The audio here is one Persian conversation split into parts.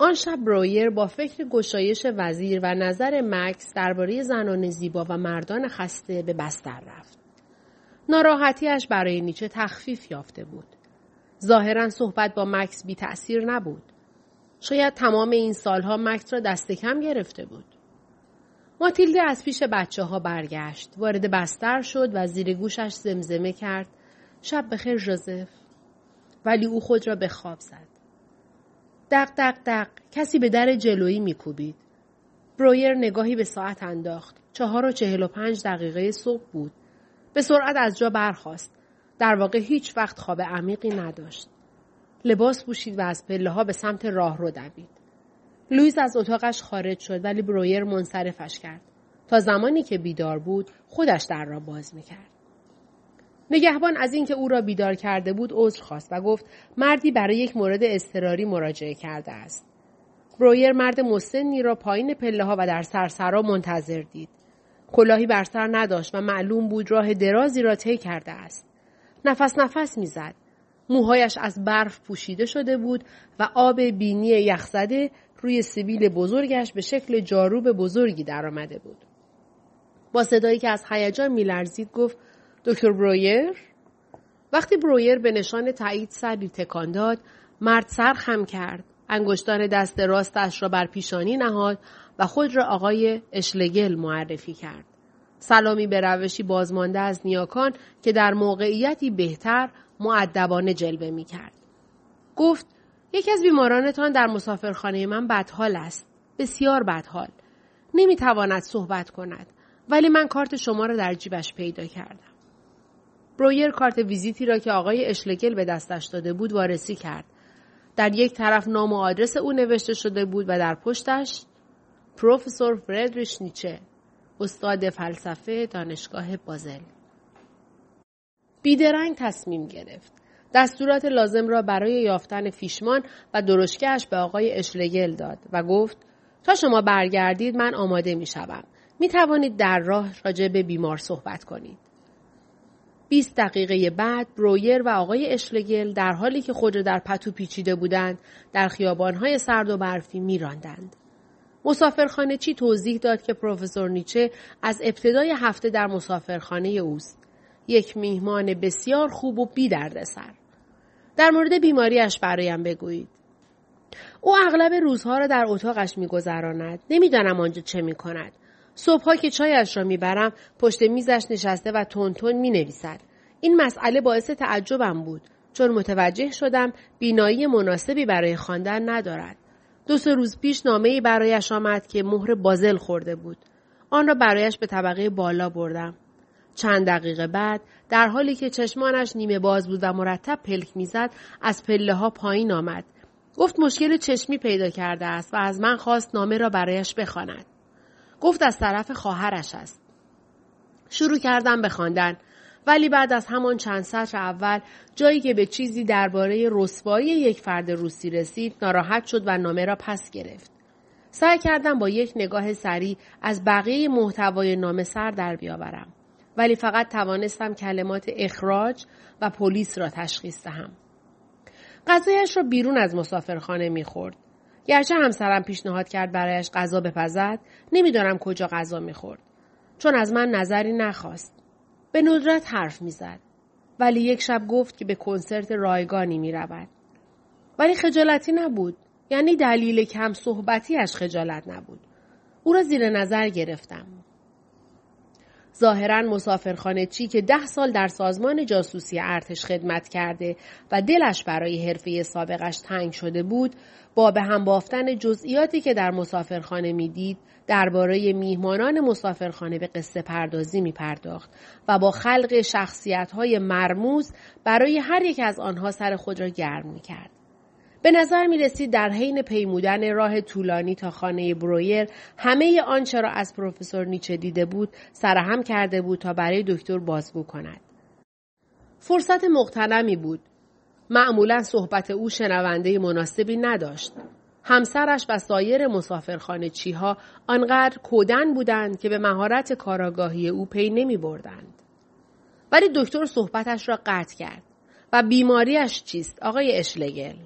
آن شب برویر با فکر گشایش وزیر و نظر مکس درباره زنان زیبا و مردان خسته به بستر رفت. ناراحتیش برای نیچه تخفیف یافته بود. ظاهرا صحبت با مکس بی تأثیر نبود. شاید تمام این سالها مکس را دست کم گرفته بود. ماتیلده از پیش بچه ها برگشت. وارد بستر شد و زیر گوشش زمزمه کرد. شب بخیر جوزف. ولی او خود را به خواب زد. دق دق دق کسی به در جلویی میکوبید. برویر نگاهی به ساعت انداخت. چهار و چهل و پنج دقیقه صبح بود. به سرعت از جا برخاست. در واقع هیچ وقت خواب عمیقی نداشت. لباس پوشید و از پله ها به سمت راه رو دوید. لویز از اتاقش خارج شد ولی برویر منصرفش کرد. تا زمانی که بیدار بود خودش در را باز می‌کرد. نگهبان از اینکه او را بیدار کرده بود عذر خواست و گفت مردی برای یک مورد اضطراری مراجعه کرده است. برویر مرد مسنی را پایین پله ها و در سرسرا منتظر دید. کلاهی بر سر نداشت و معلوم بود راه درازی را طی کرده است. نفس نفس می‌زد. موهایش از برف پوشیده شده بود و آب بینی یخزده روی سبیل بزرگش به شکل جاروب بزرگی درآمده بود. با صدایی که از هیجان میلرزید گفت دکتر برویر وقتی برویر به نشان تایید سری تکان داد مرد سر خم کرد انگشتان دست راستش را بر پیشانی نهاد و خود را آقای اشلگل معرفی کرد سلامی به روشی بازمانده از نیاکان که در موقعیتی بهتر معدبانه جلوه می کرد. گفت یکی از بیمارانتان در مسافرخانه من بدحال است. بسیار بدحال. نمی تواند صحبت کند. ولی من کارت شما را در جیبش پیدا کردم. برویر کارت ویزیتی را که آقای اشلگل به دستش داده بود وارسی کرد. در یک طرف نام و آدرس او نوشته شده بود و در پشتش پروفسور فردریش نیچه استاد فلسفه دانشگاه بازل بیدرنگ تصمیم گرفت دستورات لازم را برای یافتن فیشمان و درشکهش به آقای اشلگل داد و گفت تا شما برگردید من آماده می شوم. می توانید در راه راجع به بیمار صحبت کنید. 20 دقیقه بعد برویر و آقای اشلگل در حالی که خود را در پتو پیچیده بودند در خیابانهای سرد و برفی میراندند. مسافرخانه چی توضیح داد که پروفسور نیچه از ابتدای هفته در مسافرخانه اوست. یک میهمان بسیار خوب و بی سر. در مورد بیماریش برایم بگویید. او اغلب روزها را در اتاقش میگذراند. نمی‌دانم آنجا چه می کند. صبحها که چایش را می‌برم پشت میزش نشسته و تون تون می نویسد. این مسئله باعث تعجبم بود چون متوجه شدم بینایی مناسبی برای خواندن ندارد. دو سه روز پیش نامه برایش آمد که مهر بازل خورده بود. آن را برایش به طبقه بالا بردم. چند دقیقه بعد در حالی که چشمانش نیمه باز بود و مرتب پلک می‌زد از پله ها پایین آمد. گفت مشکل چشمی پیدا کرده است و از من خواست نامه را برایش بخواند. گفت از طرف خواهرش است. شروع کردم به خواندن ولی بعد از همان چند سطر اول جایی که به چیزی درباره رسوایی یک فرد روسی رسید ناراحت شد و نامه را پس گرفت. سعی کردم با یک نگاه سریع از بقیه محتوای نامه سر در بیاورم. ولی فقط توانستم کلمات اخراج و پلیس را تشخیص دهم. غذایش را بیرون از مسافرخانه می‌خورد. گرچه همسرم پیشنهاد کرد برایش غذا بپزد نمی‌دانم کجا غذا می‌خورد. چون از من نظری نخواست. به ندرت حرف می‌زد. ولی یک شب گفت که به کنسرت رایگانی می‌رود. ولی خجالتی نبود. یعنی دلیل کم صحبتیش خجالت نبود. او را زیر نظر گرفتم. ظاهرا مسافرخانه چی که ده سال در سازمان جاسوسی ارتش خدمت کرده و دلش برای حرفه سابقش تنگ شده بود با به هم بافتن جزئیاتی که در مسافرخانه می‌دید درباره میهمانان مسافرخانه به قصه پردازی می پرداخت و با خلق شخصیت های مرموز برای هر یک از آنها سر خود را گرم می کرد. به نظر می رسید در حین پیمودن راه طولانی تا خانه برویر همه آنچه را از پروفسور نیچه دیده بود سرهم کرده بود تا برای دکتر بازگو کند. فرصت مقتنمی بود. معمولا صحبت او شنونده مناسبی نداشت. همسرش و سایر مسافرخانه چیها آنقدر کودن بودند که به مهارت کاراگاهی او پی نمی بردند. ولی دکتر صحبتش را قطع کرد و بیماریش چیست آقای اشلگل؟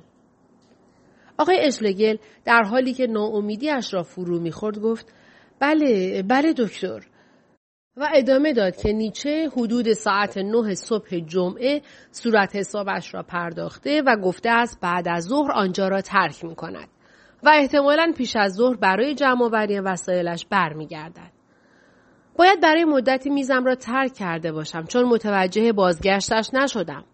آقای اشلگل در حالی که ناامیدیش را فرو می‌خورد گفت بله بله دکتر و ادامه داد که نیچه حدود ساعت نه صبح جمعه صورت حسابش را پرداخته و گفته است بعد از ظهر آنجا را ترک می کند و احتمالا پیش از ظهر برای جمع آوری وسایلش برمیگردد. باید برای مدتی میزم را ترک کرده باشم چون متوجه بازگشتش نشدم.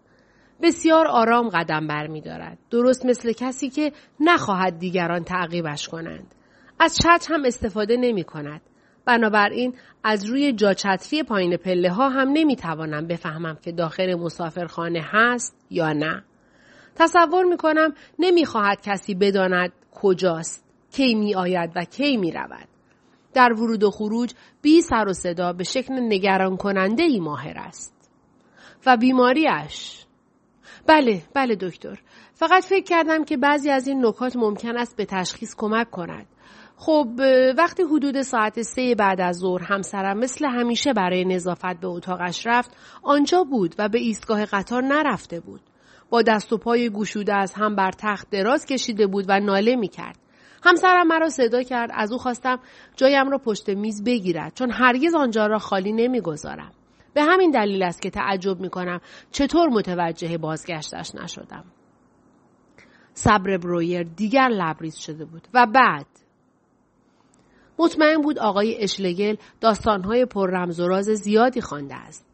بسیار آرام قدم برمیدارد. درست مثل کسی که نخواهد دیگران تعقیبش کنند. از چتر هم استفاده نمی کند. بنابراین از روی جاچتری پایین پله ها هم نمی توانم بفهمم که داخل مسافرخانه هست یا نه. تصور می کنم نمی خواهد کسی بداند کجاست، کی می آید و کی می رود. در ورود و خروج بی سر و صدا به شکل نگران کننده ای ماهر است. و بیماریش بله بله دکتر. فقط فکر کردم که بعضی از این نکات ممکن است به تشخیص کمک کند. خب وقتی حدود ساعت سه بعد از ظهر همسرم مثل همیشه برای نظافت به اتاقش رفت آنجا بود و به ایستگاه قطار نرفته بود. با دست و پای گوشوده از هم بر تخت دراز کشیده بود و ناله می کرد. همسرم مرا صدا کرد از او خواستم جایم را پشت میز بگیرد چون هرگز آنجا را خالی نمی‌گذارم. به همین دلیل است که تعجب می کنم چطور متوجه بازگشتش نشدم صبر برویر دیگر لبریز شده بود و بعد مطمئن بود آقای اشلگل داستانهای پر رمز و راز زیادی خوانده است.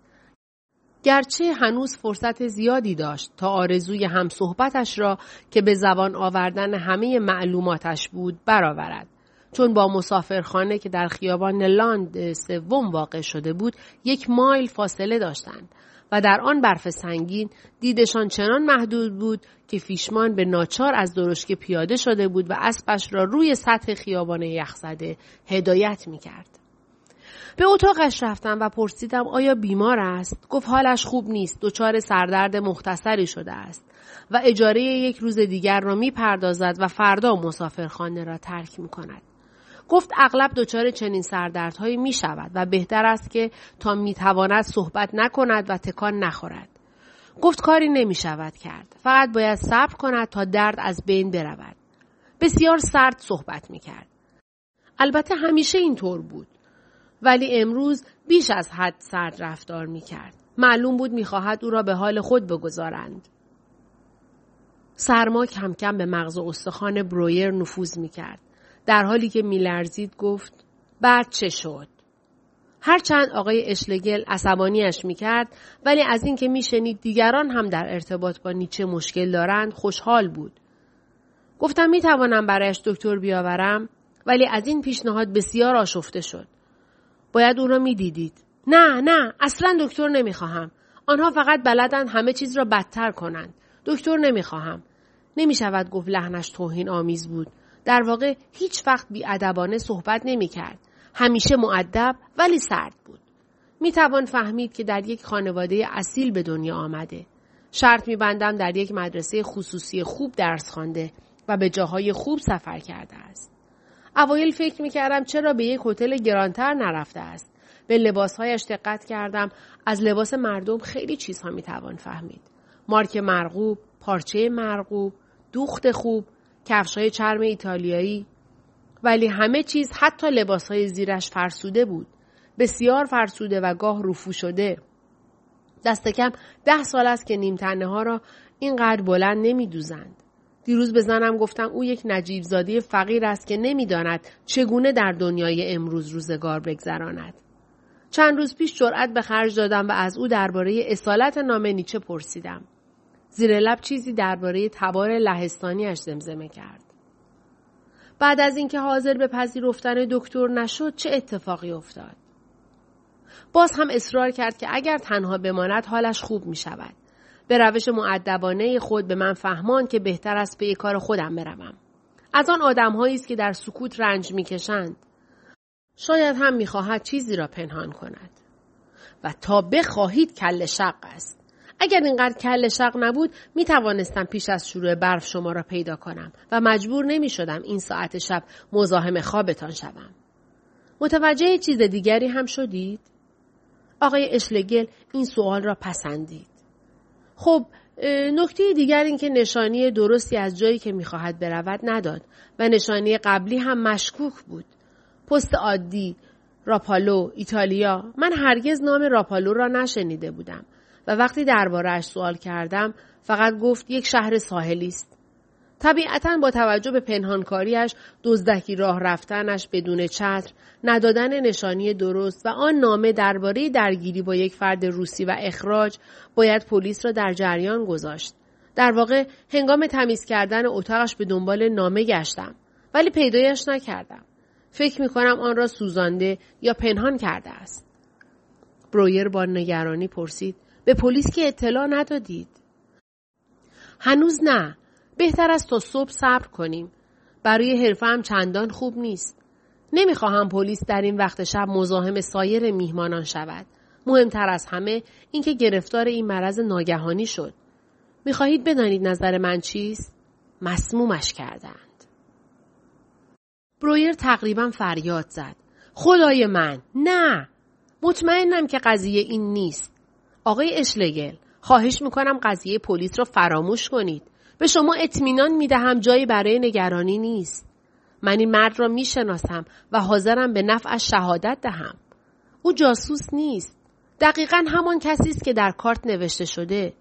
گرچه هنوز فرصت زیادی داشت تا آرزوی هم صحبتش را که به زبان آوردن همه معلوماتش بود برآورد. چون با مسافرخانه که در خیابان لاند سوم واقع شده بود یک مایل فاصله داشتند و در آن برف سنگین دیدشان چنان محدود بود که فیشمان به ناچار از درشکه پیاده شده بود و اسبش را روی سطح خیابان یخزده هدایت می کرد. به اتاقش رفتم و پرسیدم آیا بیمار است؟ گفت حالش خوب نیست. دچار سردرد مختصری شده است و اجاره یک روز دیگر را می پردازد و فردا مسافرخانه را ترک می کند. گفت اغلب دچار چنین سردردهایی می شود و بهتر است که تا می تواند صحبت نکند و تکان نخورد. گفت کاری نمی شود کرد. فقط باید صبر کند تا درد از بین برود. بسیار سرد صحبت می کرد. البته همیشه اینطور بود. ولی امروز بیش از حد سرد رفتار می کرد. معلوم بود می‌خواهد او را به حال خود بگذارند. سرما کم کم به مغز استخوان برویر نفوذ می کرد. در حالی که میلرزید گفت بعد چه شد؟ هرچند آقای اشلگل عصبانیش می‌کرد ولی از اینکه میشنید دیگران هم در ارتباط با نیچه مشکل دارند خوشحال بود. گفتم می‌توانم برایش دکتر بیاورم ولی از این پیشنهاد بسیار آشفته شد. باید او را می‌دیدید. نه نه اصلا دکتر نمی‌خواهم. آنها فقط بلدند همه چیز را بدتر کنند. دکتر نمی‌خواهم. نمی‌شود گفت لحنش توهین آمیز بود. در واقع هیچ وقت ادبانه صحبت نمی کرد. همیشه معدب ولی سرد بود. می توان فهمید که در یک خانواده اصیل به دنیا آمده. شرط می بندم در یک مدرسه خصوصی خوب درس خوانده و به جاهای خوب سفر کرده است. اوایل فکر می کردم چرا به یک هتل گرانتر نرفته است. به لباسهایش دقت کردم از لباس مردم خیلی چیزها می توان فهمید. مارک مرغوب، پارچه مرغوب، دوخت خوب، کفش های چرم ایتالیایی ولی همه چیز حتی لباس های زیرش فرسوده بود. بسیار فرسوده و گاه رفو شده. دست کم ده سال است که نیمتنه ها را اینقدر بلند نمی دوزند. دیروز به زنم گفتم او یک نجیب زاده فقیر است که نمی‌داند چگونه در دنیای امروز روزگار بگذراند. چند روز پیش جرأت به خرج دادم و از او درباره اصالت نام نیچه پرسیدم. زیر لب چیزی درباره تبار لهستانیش زمزمه کرد. بعد از اینکه حاضر به پذیرفتن دکتر نشد چه اتفاقی افتاد؟ باز هم اصرار کرد که اگر تنها بماند حالش خوب می شود. به روش معدبانه خود به من فهمان که بهتر است به کار خودم بروم. از آن آدمهایی است که در سکوت رنج می‌کشند. شاید هم می‌خواهد چیزی را پنهان کند. و تا بخواهید کل شق است. اگر اینقدر کل شق نبود می توانستم پیش از شروع برف شما را پیدا کنم و مجبور نمی شدم این ساعت شب مزاحم خوابتان شوم. متوجه چیز دیگری هم شدید؟ آقای اشلگل این سوال را پسندید. خب نکته دیگر این که نشانی درستی از جایی که می‌خواهد برود نداد و نشانی قبلی هم مشکوک بود. پست عادی، راپالو، ایتالیا، من هرگز نام راپالو را نشنیده بودم و وقتی دربارهاش سوال کردم فقط گفت یک شهر ساحلی است. طبیعتا با توجه به پنهانکاریش دزدکی راه رفتنش بدون چتر ندادن نشانی درست و آن نامه درباره درگیری با یک فرد روسی و اخراج باید پلیس را در جریان گذاشت. در واقع هنگام تمیز کردن اتاقش به دنبال نامه گشتم ولی پیدایش نکردم. فکر می کنم آن را سوزانده یا پنهان کرده است. برویر با نگرانی پرسید به پلیس که اطلاع ندادید هنوز نه بهتر است تا صبح صبر کنیم. برای هم چندان خوب نیست. نمی‌خواهم پلیس در این وقت شب مزاحم سایر میهمانان شود. مهمتر از همه اینکه گرفتار این مرض ناگهانی شد. می‌خواهید بدانید نظر من چیست؟ مسمومش کردند. برویر تقریبا فریاد زد. خدای من نه مطمئنم که قضیه این نیست. آقای اشلگل خواهش می‌کنم قضیه پلیس را فراموش کنید. به شما اطمینان می دهم جایی برای نگرانی نیست. من این مرد را می شناسم و حاضرم به نفعش شهادت دهم. او جاسوس نیست. دقیقا همان کسی است که در کارت نوشته شده.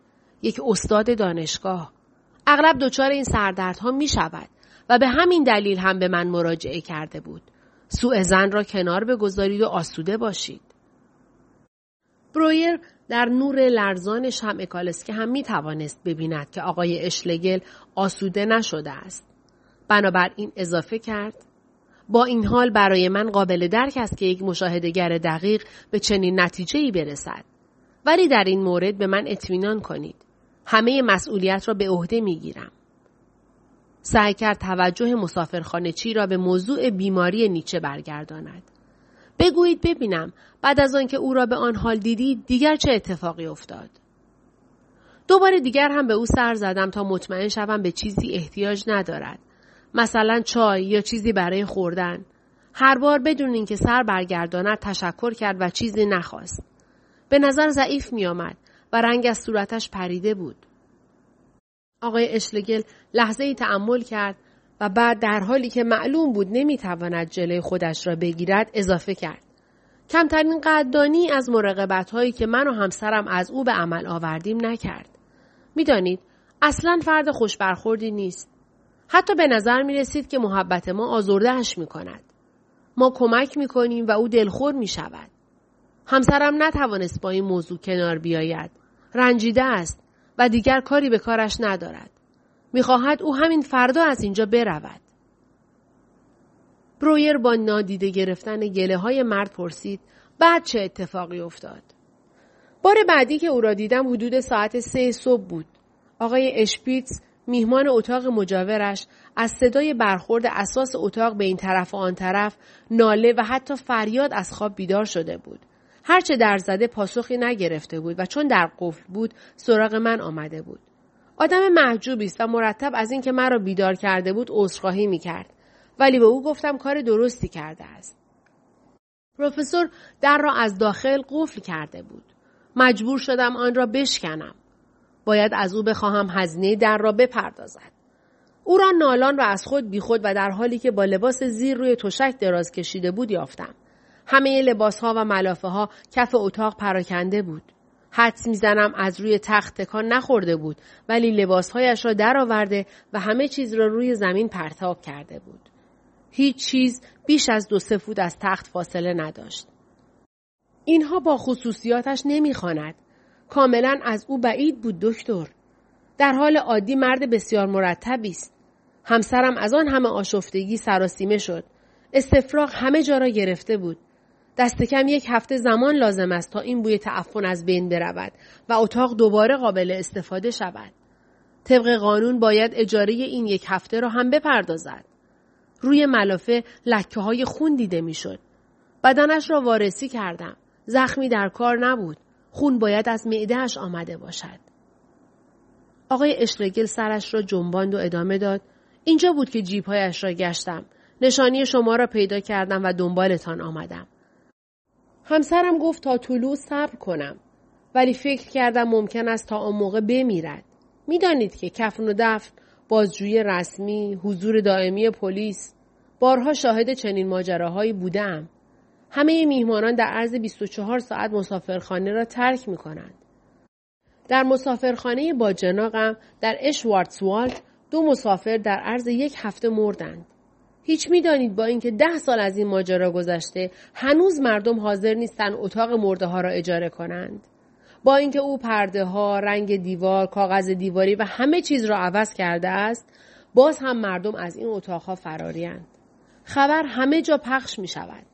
یک استاد دانشگاه. اغلب دچار این سردردها می شود و به همین دلیل هم به من مراجعه کرده بود. سوء زن را کنار بگذارید و آسوده باشید. برویر در نور لرزان شمع کالسکه هم می توانست ببیند که آقای اشلگل آسوده نشده است. بنابراین اضافه کرد با این حال برای من قابل درک است که یک مشاهدهگر دقیق به چنین نتیجه ای برسد. ولی در این مورد به من اطمینان کنید. همه مسئولیت را به عهده می گیرم. سعی کرد توجه مسافرخانه چی را به موضوع بیماری نیچه برگرداند. بگویید ببینم. بعد از آنکه او را به آن حال دیدید دیگر چه اتفاقی افتاد؟ دوباره دیگر هم به او سر زدم تا مطمئن شوم به چیزی احتیاج ندارد. مثلا چای یا چیزی برای خوردن. هر بار بدون اینکه سر برگرداند تشکر کرد و چیزی نخواست. به نظر ضعیف می آمد و رنگ از صورتش پریده بود. آقای اشلگل لحظه ای تأمل کرد و بعد در حالی که معلوم بود نمی‌تواند جلوی خودش را بگیرد اضافه کرد. کمترین قدردانی از مراقبت هایی که من و همسرم از او به عمل آوردیم نکرد. می‌دانید اصلا فرد خوشبرخوردی نیست. حتی به نظر می رسید که محبت ما آزردهش می کند. ما کمک می کنیم و او دلخور می شود. همسرم نتوانست با این موضوع کنار بیاید. رنجیده است و دیگر کاری به کارش ندارد. می‌خواهد او همین فردا از اینجا برود. برویر با نادیده گرفتن گله های مرد پرسید بعد چه اتفاقی افتاد؟ بار بعدی که او را دیدم حدود ساعت سه صبح بود. آقای اشپیتز میهمان اتاق مجاورش از صدای برخورد اساس اتاق به این طرف و آن طرف ناله و حتی فریاد از خواب بیدار شده بود. هرچه در زده پاسخی نگرفته بود و چون در قفل بود سراغ من آمده بود. آدم محجوبی است و مرتب از اینکه مرا بیدار کرده بود عذرخواهی می کرد. ولی به او گفتم کار درستی کرده است. پروفسور در را از داخل قفل کرده بود. مجبور شدم آن را بشکنم. باید از او بخواهم هزینه در را بپردازد. او را نالان و از خود بیخود و در حالی که با لباس زیر روی تشک دراز کشیده بود یافتم. همه لباس ها و ملافه ها کف اتاق پراکنده بود. حدس می‌زنم از روی تخت تکان نخورده بود ولی لباسهایش را درآورده و همه چیز را روی زمین پرتاب کرده بود. هیچ چیز بیش از دو سه فوت از تخت فاصله نداشت. اینها با خصوصیاتش نمی‌خواند. کاملا از او بعید بود دکتر. در حال عادی مرد بسیار مرتبی است. همسرم از آن همه آشفتگی سراسیمه شد. استفراغ همه جا را گرفته بود. دست کم یک هفته زمان لازم است تا این بوی تعفن از بین برود و اتاق دوباره قابل استفاده شود. طبق قانون باید اجاره این یک هفته را هم بپردازد. روی ملافه لکه های خون دیده می‌شد. بدنش را وارسی کردم. زخمی در کار نبود. خون باید از معدهش آمده باشد. آقای اشلگل سرش را جنباند و ادامه داد. اینجا بود که جیبهایش را گشتم. نشانی شما را پیدا کردم و دنبالتان آمدم. همسرم گفت تا طلوع صبر کنم ولی فکر کردم ممکن است تا آن موقع بمیرد می‌دانید که کفن و دفن بازجویی رسمی حضور دائمی پلیس بارها شاهد چنین ماجراهایی بودم همه میهمانان در عرض 24 ساعت مسافرخانه را ترک می کنند. در مسافرخانه با جناقم در اشوارتسوالد دو مسافر در عرض یک هفته مردند. هیچ می‌دانید با اینکه ده سال از این ماجرا گذشته هنوز مردم حاضر نیستند اتاق مرده ها را اجاره کنند. با اینکه او پرده ها، رنگ دیوار، کاغذ دیواری و همه چیز را عوض کرده است، باز هم مردم از این اتاقها فراریند. خبر همه جا پخش می شود.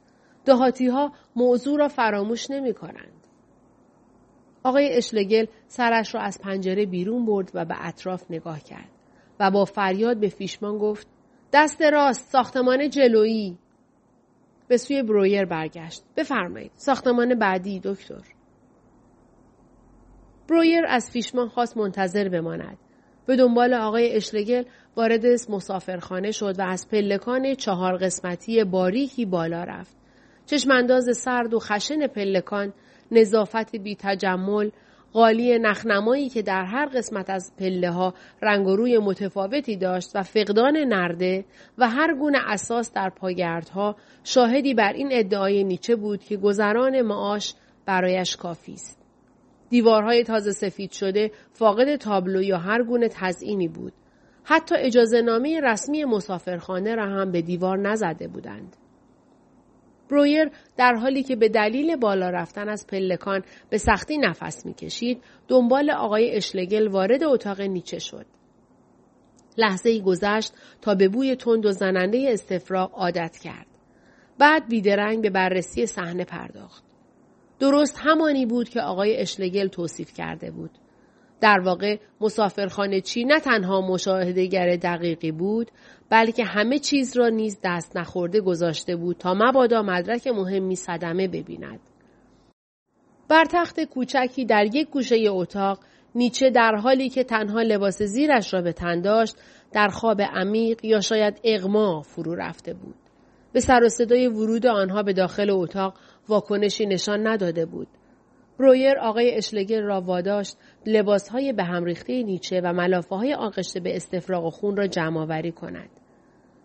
دهاتی ها موضوع را فراموش نمی کنند. آقای اشلگل سرش را از پنجره بیرون برد و به اطراف نگاه کرد و با فریاد به فیشمان گفت دست راست ساختمان جلویی. به سوی برویر برگشت. بفرمایید ساختمان بعدی دکتر. برویر از فیشمان خواست منتظر بماند. به دنبال آقای اشلگل وارد مسافرخانه شد و از پلکان چهار قسمتی باریکی بالا رفت. چشمانداز سرد و خشن پلکان نظافت بی تجمل قالی نخنمایی که در هر قسمت از پله ها رنگ و روی متفاوتی داشت و فقدان نرده و هر گونه اساس در پاگردها شاهدی بر این ادعای نیچه بود که گذران معاش برایش کافی است. دیوارهای تازه سفید شده فاقد تابلو یا هر گونه تزئینی بود. حتی اجازه نامه رسمی مسافرخانه را هم به دیوار نزده بودند. برویر در حالی که به دلیل بالا رفتن از پلکان به سختی نفس می‌کشید دنبال آقای اشلگل وارد اتاق نیچه شد. لحظه ای گذشت تا به بوی تند و زننده استفراغ عادت کرد. بعد بیدرنگ به بررسی صحنه پرداخت. درست همانی بود که آقای اشلگل توصیف کرده بود. در واقع مسافرخانه چی نه تنها مشاهدهگر دقیقی بود بلکه همه چیز را نیز دست نخورده گذاشته بود تا مبادا مدرک مهمی صدمه ببیند. بر تخت کوچکی در یک گوشه اتاق نیچه در حالی که تنها لباس زیرش را به تن داشت در خواب عمیق یا شاید اغما فرو رفته بود. به سر و صدای ورود آنها به داخل اتاق واکنشی نشان نداده بود. برویر آقای اشلگر را واداشت لباسهای به هم ریخته نیچه و ملافه های آغشته به استفراغ و خون را جمع آوری کند.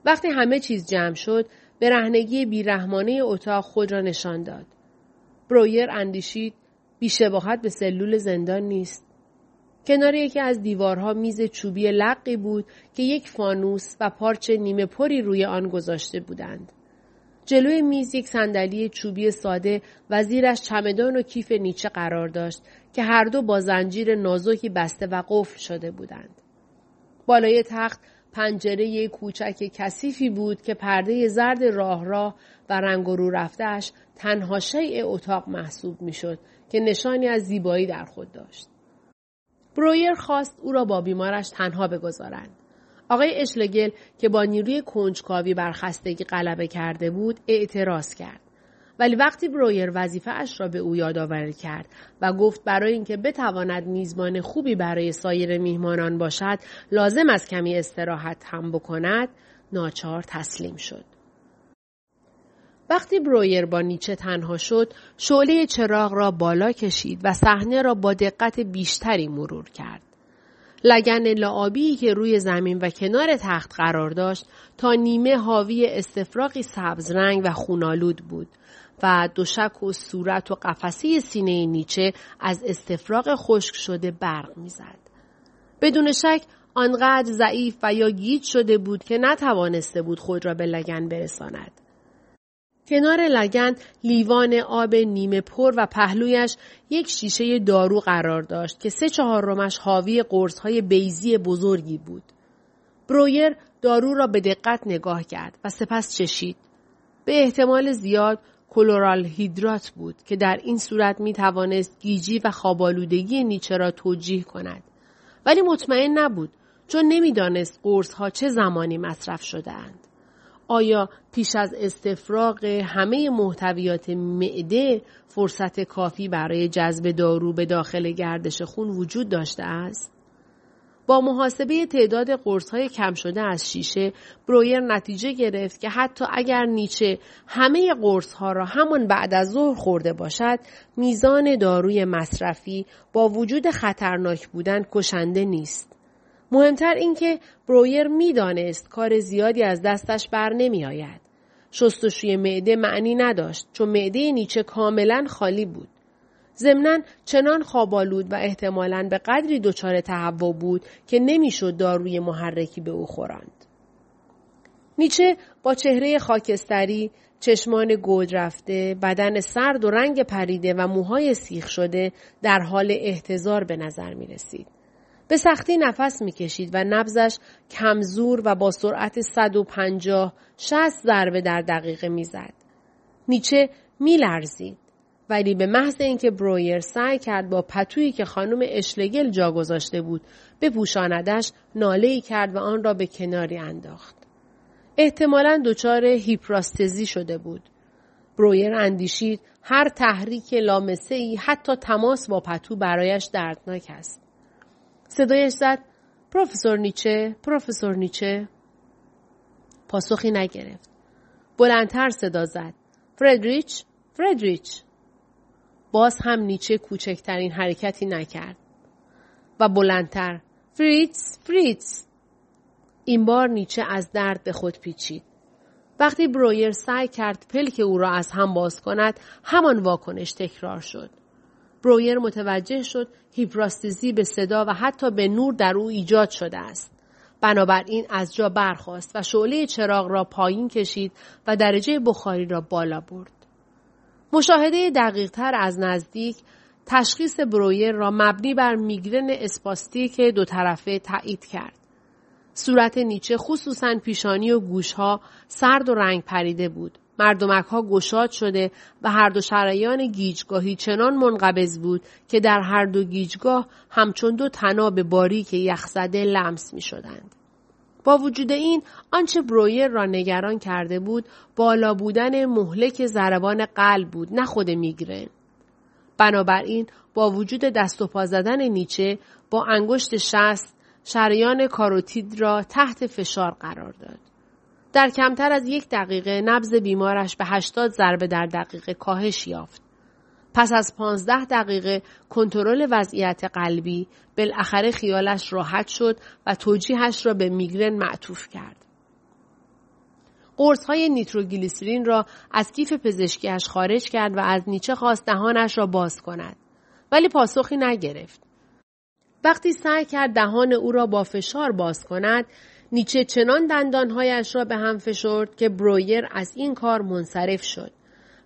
وقتی همه چیز جمع شد به رهنگی بیرحمانه اتاق خود را نشان داد. برویر اندیشید بیشباهت به سلول زندان نیست. کنار یکی از دیوارها میز چوبی لقی بود که یک فانوس و پارچه نیمه پری روی آن گذاشته بودند. جلوی میز یک صندلی چوبی ساده و زیرش چمدان و کیف نیچه قرار داشت که هر دو با زنجیر نازکی بسته و قفل شده بودند. بالای تخت پنجره کوچک کثیفی بود که پرده زرد راه راه و رنگ رو رفتهش تنها شیء اتاق محسوب می‌شد که نشانی از زیبایی در خود داشت. برویر خواست او را با بیمارش تنها بگذارند. آقای اشلگل که با نیروی کنجکاوی بر خستگی غلبه کرده بود اعتراض کرد. ولی وقتی برویر وظیفه اش را به او یادآوری کرد و گفت برای اینکه بتواند میزبان خوبی برای سایر میهمانان باشد لازم است کمی استراحت هم بکند ناچار تسلیم شد. وقتی برویر با نیچه تنها شد شعله چراغ را بالا کشید و صحنه را با دقت بیشتری مرور کرد. لگن لعابی که روی زمین و کنار تخت قرار داشت تا نیمه حاوی استفراقی سبز رنگ و خونالود بود. و دوشک و صورت و قفسه سینه نیچه از استفراغ خشک شده برق می‌زد. بدون شک آنقدر ضعیف و یا گیج شده بود که نتوانسته بود خود را به لگن برساند. کنار لگن لیوان آب نیمه پر و پهلویش یک شیشه دارو قرار داشت که سه چهارمش حاوی قرص های بیزی بزرگی بود. برویر دارو را به دقت نگاه کرد و سپس چشید. به احتمال زیاد کلورال هیدرات بود که در این صورت می توانست گیجی و خوابالودگی نیچه را توجیه کند. ولی مطمئن نبود چون نمی‌دانست قرص ها چه زمانی مصرف شده اند. آیا پیش از استفراغ همه محتویات معده فرصت کافی برای جذب دارو به داخل گردش خون وجود داشته است؟ با محاسبه تعداد های کم شده از شیشه برویر نتیجه گرفت که حتی اگر نیچه همه ها را همان بعد از ظهر خورده باشد میزان داروی مصرفی با وجود خطرناک بودن کشنده نیست مهمتر اینکه برویر می‌دانست کار زیادی از دستش بر نمی آید. شستشوی معده معنی نداشت چون معده نیچه کاملا خالی بود. ضمنا چنان خوابالود و احتمالا به قدری دچار تهوع بود که نمی‌شد داروی محرکی به او خوراند. نیچه با چهره خاکستری، چشمان گود رفته، بدن سرد و رنگ پریده و موهای سیخ شده در حال احتضار به نظر می رسید. به سختی نفس می کشید و نبزش کمزور و با سرعت 150 60 ضربه در دقیقه می‌زد. نیچه می لرزید. ولی به محض اینکه برویر سعی کرد با پتویی که خانم اشلگل جا گذاشته بود بپوشاندش ناله ای کرد و آن را به کناری انداخت. احتمالا دچار هیپراستزی شده بود. برویر اندیشید هر تحریک لامسه ای حتی تماس با پتو برایش دردناک است. صدایش زد پروفسور نیچه پروفسور نیچه پاسخی نگرفت. بلندتر صدا زد. فردریچ فردریچ باز هم نیچه کوچکترین حرکتی نکرد. و بلندتر فریتز فریتز این بار نیچه از درد به خود پیچید. وقتی برویر سعی کرد پلک او را از هم باز کند همان واکنش تکرار شد. برویر متوجه شد هیپراستیزی به صدا و حتی به نور در او ایجاد شده است. بنابراین از جا برخاست و شعله چراغ را پایین کشید و درجه بخاری را بالا برد. مشاهده دقیقتر از نزدیک تشخیص برویر را مبنی بر میگرن اسپاستیک دو طرفه تایید کرد. صورت نیچه خصوصا پیشانی و گوشها سرد و رنگ پریده بود. مردمک ها گشاد شده و هر دو شریان گیجگاهی چنان منقبض بود که در هر دو گیجگاه همچون دو تناب باریک یخزده لمس می شدند. با وجود این آنچه برویر را نگران کرده بود بالا بودن مهلک ضربان قلب بود نه خود میگرن. بنابراین با وجود دست و پا زدن نیچه با انگشت شست شریان کاروتید را تحت فشار قرار داد. در کمتر از یک دقیقه نبز بیمارش به 80 ضربه در دقیقه کاهش یافت. پس از پانزده دقیقه کنترل وضعیت قلبی بالاخره خیالش راحت شد و توجیهش را به میگرن معطوف کرد. قرص های نیتروگلیسرین را از کیف پزشکیش خارج کرد و از نیچه خواست دهانش را باز کند. ولی پاسخی نگرفت. وقتی سعی کرد دهان او را با فشار باز کند، نیچه چنان دندانهایش را به هم فشرد که برویر از این کار منصرف شد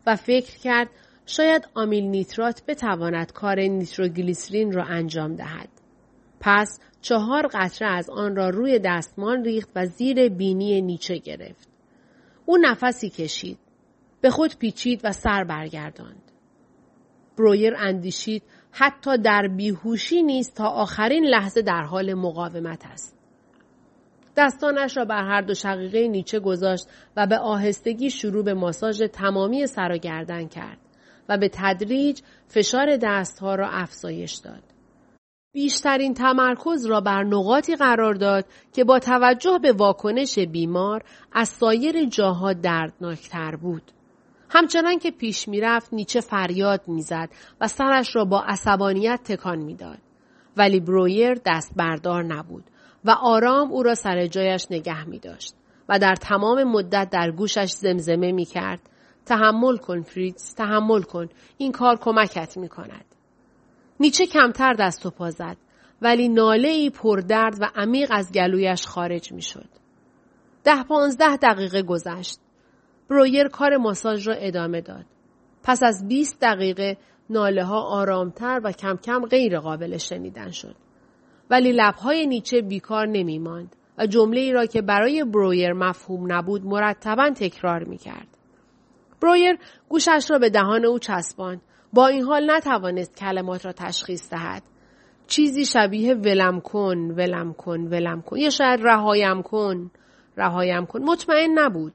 و فکر کرد شاید آمیل نیترات بتواند کار نیتروگلیسرین را انجام دهد. پس چهار قطره از آن را روی دستمان ریخت و زیر بینی نیچه گرفت. او نفسی کشید. به خود پیچید و سر برگرداند. برویر اندیشید حتی در بیهوشی نیست تا آخرین لحظه در حال مقاومت است. دستانش را بر هر دو شقیقه نیچه گذاشت و به آهستگی شروع به ماساژ تمامی سر و گردن کرد. و به تدریج فشار دستها را افزایش داد. بیشترین تمرکز را بر نقاطی قرار داد که با توجه به واکنش بیمار از سایر جاها دردناکتر بود. همچنان که پیش می‌رفت نیچه فریاد می‌زد و سرش را با عصبانیت تکان می‌داد. ولی برویر دست بردار نبود و آرام او را سر جایش نگه می داشت و در تمام مدت در گوشش زمزمه می کرد تحمل کن فریتز تحمل کن این کار کمکت می کند. نیچه کمتر دست و پا زد ولی ناله ای پردرد و عمیق از گلویش خارج می شد. ده پانزده دقیقه گذشت. برویر کار ماساژ را ادامه داد. پس از 20 دقیقه ناله ها آرامتر و کم کم غیر قابل شنیدن شد. ولی لبهای نیچه بیکار نمی ماند و جمله ای را که برای برویر مفهوم نبود مرتبا تکرار می کرد. برویر گوشش را به دهان او چسباند. با این حال نتوانست کلمات را تشخیص دهد. چیزی شبیه ولم کن، ولم کن، ولم کن. یا شاید رهایم کن، رهایم کن. مطمئن نبود.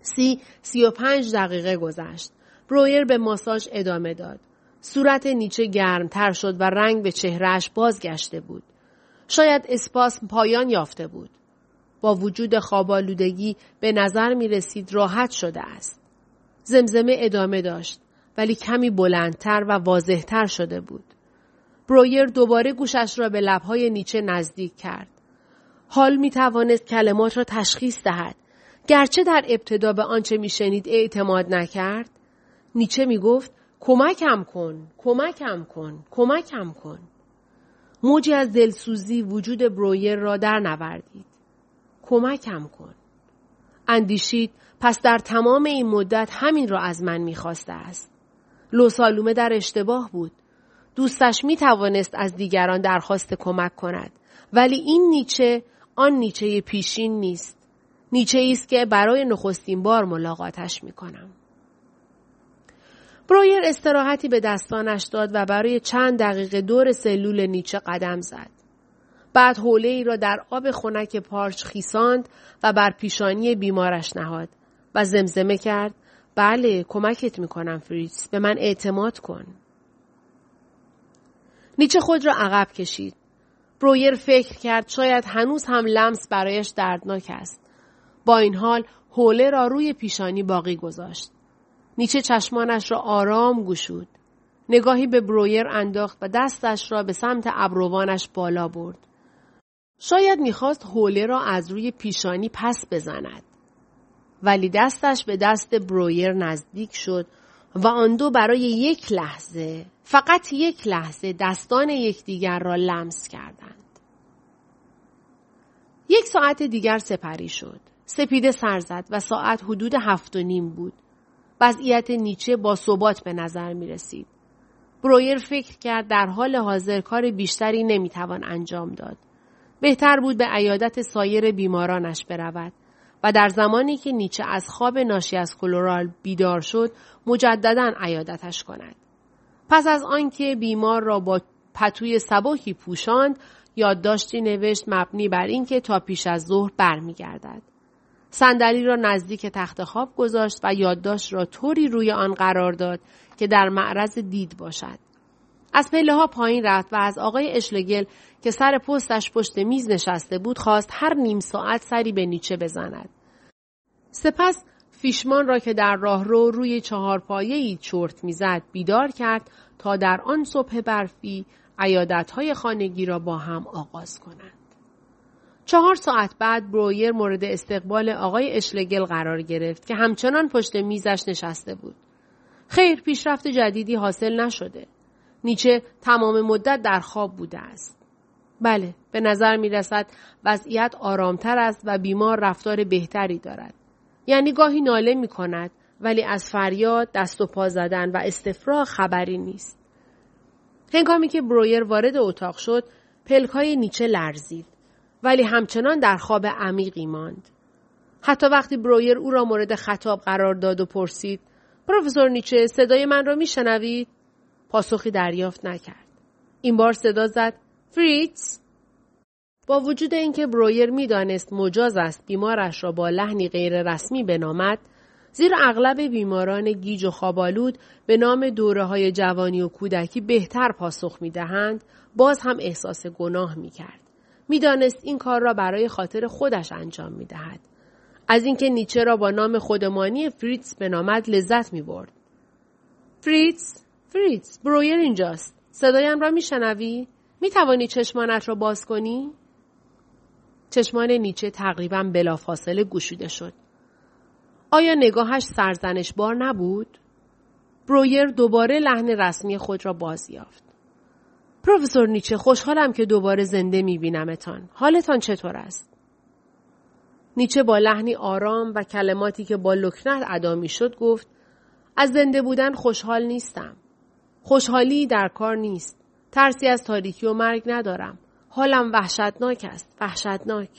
سی، سی و پنج دقیقه گذشت. برویر به ماساژ ادامه داد. صورت نیچه گرمتر شد و رنگ به چهرهش بازگشته بود. شاید اسپاسم پایان یافته بود. با وجود خوابالودگی به نظر می رسید راحت شده است. زمزمه ادامه داشت ولی کمی بلندتر و واضحتر شده بود. برویر دوباره گوشش را به لبهای نیچه نزدیک کرد. حال می توانست کلمات را تشخیص دهد. گرچه در ابتدا به آنچه می شنید اعتماد نکرد. نیچه می گفت کمکم کن، کمکم کن، کمکم کن. موجی از دلسوزی وجود برویر را در نوردید. کمکم کن. اندیشید پس در تمام این مدت همین را از من می‌خواسته است. لوسالومه در اشتباه بود. دوستش می توانست از دیگران درخواست کمک کند. ولی این نیچه آن نیچه پیشین نیست. نیچه است که برای نخستین بار ملاقاتش می کنم. برویر استراحتی به دستانش داد و برای چند دقیقه دور سلول نیچه قدم زد. بعد حوله ای را در آب خنک پارچ خیساند و بر پیشانی بیمارش نهاد و زمزمه کرد بله کمکت می‌کنم فریتز به من اعتماد کن. نیچه خود را عقب کشید. برویر فکر کرد شاید هنوز هم لمس برایش دردناک است. با این حال حوله را روی پیشانی باقی گذاشت. نیچه چشمانش را آرام گشود. نگاهی به برویر انداخت و دستش را به سمت ابروانش بالا برد. شاید می‌خواست حوله را از روی پیشانی پس بزند. ولی دستش به دست برویر نزدیک شد و آن دو برای یک لحظه فقط یک لحظه دستان یکدیگر را لمس کردند. یک ساعت دیگر سپری شد. سپیده سر زد و ساعت حدود هفت و نیم بود. وضعیت نیچه با ثبات به نظر می رسید. برویر فکر کرد در حال حاضر کار بیشتری نمی‌توان انجام داد. بهتر بود به عیادت سایر بیمارانش برود و در زمانی که نیچه از خواب ناشی از کلورال بیدار شد مجددا عیادتش کند. پس از آنکه بیمار را با پتوی سبکی پوشاند یادداشتی نوشت مبنی بر اینکه تا پیش از ظهر برمیگردد. صندلی را نزدیک تخت خواب گذاشت و یادداشت را طوری روی آن قرار داد که در معرض دید باشد. از پله ها پایین رفت و از آقای اشلگل که سر پستش پشت میز نشسته بود خواست هر نیم ساعت سری به نیچه بزند. سپس فیشمان را که در راهرو روی چهار پایه‌ای چرت می‌زد بیدار کرد تا در آن صبح برفی های خانگی را با هم آغاز کنند. چهار ساعت بعد برویر مورد استقبال آقای اشلگل قرار گرفت که همچنان پشت میزش نشسته بود. خیر پیشرفت جدیدی حاصل نشده. نیچه تمام مدت در خواب بوده است. بله، به نظر می رسد وضعیت آرامتر است و بیمار رفتار بهتری دارد. یعنی گاهی ناله می کند ولی از فریاد، دست و پا زدن و استفراغ خبری نیست. هنگامی که برویر وارد اتاق شد، پلکای نیچه لرزید. ولی همچنان در خواب عمیقی ماند. حتی وقتی برویر او را مورد خطاب قرار داد و پرسید پروفسور نیچه صدای من را میشنوید پاسخی دریافت نکرد این بار صدا زد فریتز با وجود اینکه برویر می‌دانست مجاز است بیمارش را با لحنی غیر رسمی بنامد زیرا اغلب بیماران گیج و خوابالود به نام دوره های جوانی و کودکی بهتر پاسخ می دهند باز هم احساس گناه می کرد. می‌دانست این کار را برای خاطر خودش انجام می دهد. از اینکه نیچه را با نام خودمانی فریتز بنامد لذت می برد. فریتز، فریتز، برویر اینجاست. صدایم را میشنوی؟ می توانی چشمانت را باز کنی؟ چشمان نیچه تقریبا بلافاصله گشوده شد. آیا نگاهش سرزنش بار نبود؟ برویر دوباره لحن رسمی خود را باز یافت. پروفسور نیچه خوشحالم که دوباره زنده میبینمتان. حالتان چطور است؟ نیچه با لحنی آرام و کلماتی که با لکنت ادا می‌شد گفت از زنده بودن خوشحال نیستم. خوشحالی در کار نیست. ترسی از تاریکی و مرگ ندارم. حالم وحشتناک است. وحشتناک.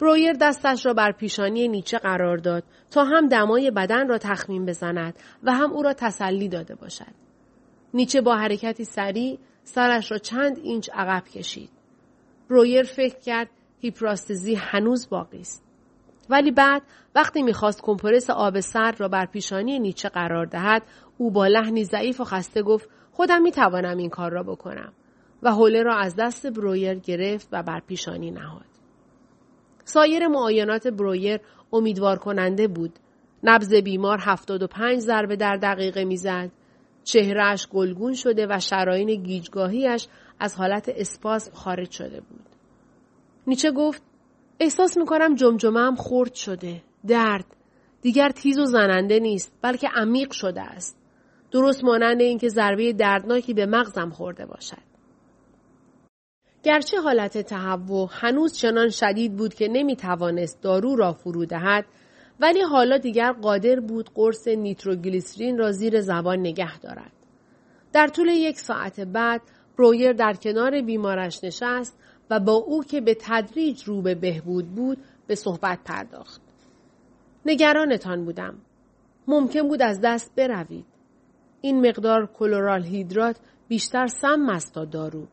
برویر دستش را بر پیشانی نیچه قرار داد تا هم دمای بدن را تخمین بزند و هم او را تسلی داده باشد. نیچه با حرکتی سریع سرش را چند اینچ عقب کشید. برویر فکر کرد هیپراستزی هنوز باقی است. ولی بعد وقتی می‌خواست کمپرس آب سرد را بر پیشانی نیچه قرار دهد او با لحنی ضعیف و خسته گفت خودم می‌توانم این کار را بکنم و حوله را از دست برویر گرفت و بر پیشانی نهاد. سایر معاینات برویر امیدوار کننده بود. نبز بیمار 75 ضربه در دقیقه می‌زد. چهرهش گلگون شده و شراین گیجگاهیش از حالت اسپاسم خارج شده بود. نیچه گفت احساس می‌کنم جمجمه هم خورد شده. درد. دیگر تیز و زننده نیست بلکه عمیق شده است. درست مانند اینکه ضربه دردناکی به مغزم خورده باشد. گرچه حالت تهوع هنوز چنان شدید بود که نمی توانست دارو را فرو دهد ولی حالا دیگر قادر بود قرص نیتروگلیسرین را زیر زبان نگه دارد. در طول یک ساعت بعد برویر در کنار بیمارش نشست و با او که به تدریج رو به بهبود بود به صحبت پرداخت. نگرانتان بودم. ممکن بود از دست بروید. این مقدار کلورال هیدرات بیشتر سم است تا دارو.